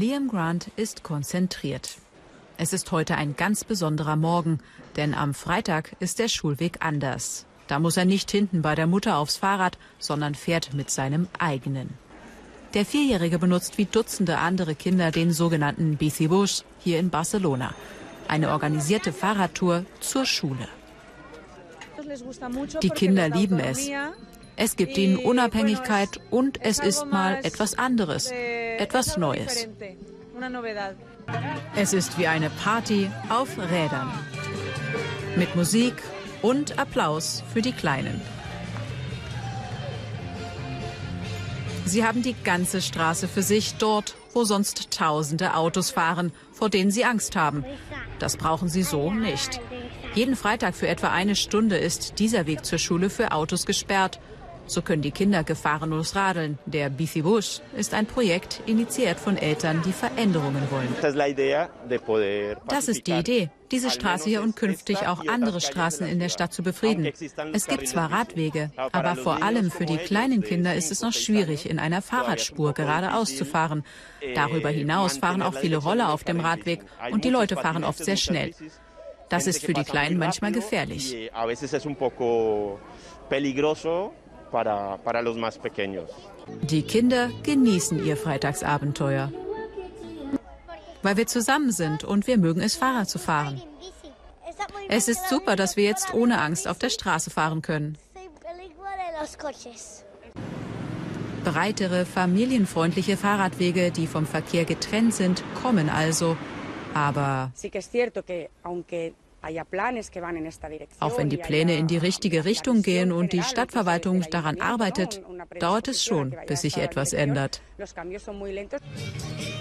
Liam Grant ist konzentriert. Es ist heute ein ganz besonderer Morgen, denn am Freitag ist der Schulweg anders. Da muss er nicht hinten bei der Mutter aufs Fahrrad, sondern fährt mit seinem eigenen. Der Vierjährige benutzt wie Dutzende andere Kinder den sogenannten Bicibus hier in Barcelona. Eine organisierte Fahrradtour zur Schule. Die Kinder lieben es. Es gibt ihnen Unabhängigkeit und es ist mal etwas anderes, etwas Neues. Es ist wie eine Party auf Rädern. Mit Musik und Applaus für die Kleinen. Sie haben die ganze Straße für sich dort, wo sonst tausende Autos fahren, vor denen sie Angst haben. Das brauchen sie so nicht. Jeden Freitag für etwa eine Stunde ist dieser Weg zur Schule für Autos gesperrt. So können die Kinder gefahrenlos radeln. Der Bicibus ist ein Projekt, initiiert von Eltern, die Veränderungen wollen. Das ist die Idee, diese Straße hier und künftig auch andere Straßen in der Stadt zu befrieden. Es gibt zwar Radwege, aber vor allem für die kleinen Kinder ist es noch schwierig, in einer Fahrradspur geradeaus zu fahren. Darüber hinaus fahren auch viele Roller auf dem Radweg und die Leute fahren oft sehr schnell. Das ist für die Kleinen manchmal gefährlich para, para los más pequeños. Die Kinder genießen ihr Freitagsabenteuer. Weil wir zusammen sind und wir mögen es, Fahrrad zu fahren. Es ist super, dass wir jetzt ohne Angst auf der Straße fahren können. Breitere, familienfreundliche Fahrradwege, die vom Verkehr getrennt sind, kommen also. Aber auch wenn die Pläne in die richtige Richtung gehen und die Stadtverwaltung daran arbeitet, dauert es schon, bis sich etwas ändert.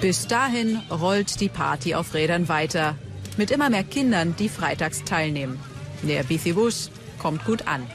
Bis dahin rollt die Party auf Rädern weiter, mit immer mehr Kindern, die freitags teilnehmen. Der Bicibus kommt gut an.